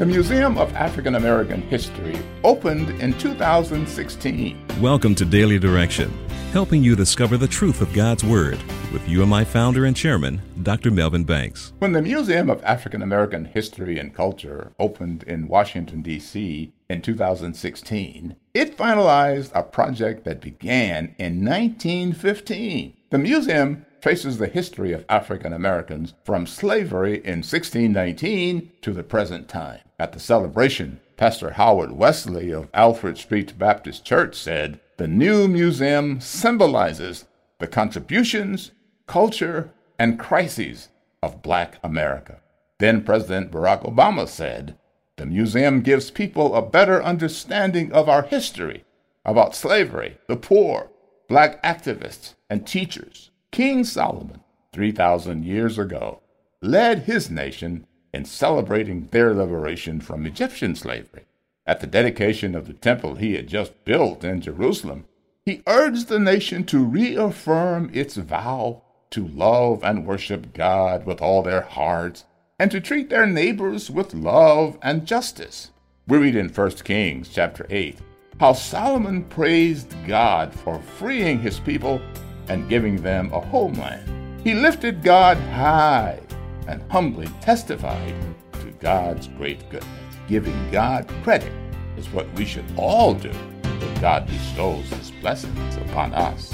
The Museum of African American History opened in 2016. Welcome to Daily Direction, helping you discover the truth of God's Word with UMI founder and chairman, Dr. Melvin Banks. When the Museum of African American History and Culture opened in Washington, D.C. in 2016, it finalized a project that began in 1915. The museum traces the history of African Americans from slavery in 1619 to the present time. At the celebration, Pastor Howard Wesley of Alfred Street Baptist Church said, The new museum symbolizes the contributions, culture, and crises of black America. Then President Barack Obama said, The museum gives people a better understanding of our history, about slavery, the poor, black activists, and teachers. King Solomon, 3,000 years ago, led his nation in celebrating their liberation from Egyptian slavery. At the dedication of the temple he had just built in Jerusalem, he urged the nation to reaffirm its vow to love and worship God with all their hearts and to treat their neighbors with love and justice. We read in 1 Kings chapter 8 how Solomon praised God for freeing his people and giving them a homeland. He lifted God high and humbly testified to God's great goodness. Giving God credit is what we should all do when God bestows His blessings upon us.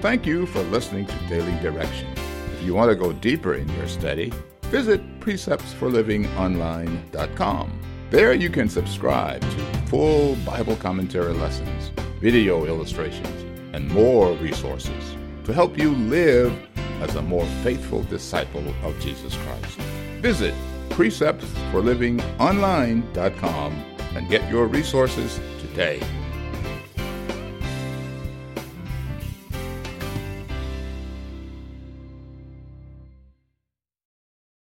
Thank you for listening to Daily Direction. If you want to go deeper in your study, visit preceptsforlivingonline.com. There you can subscribe to full Bible commentary lessons, video illustrations, and more resources to help you live as a more faithful disciple of Jesus Christ. Visit preceptsforlivingonline.com and get your resources today.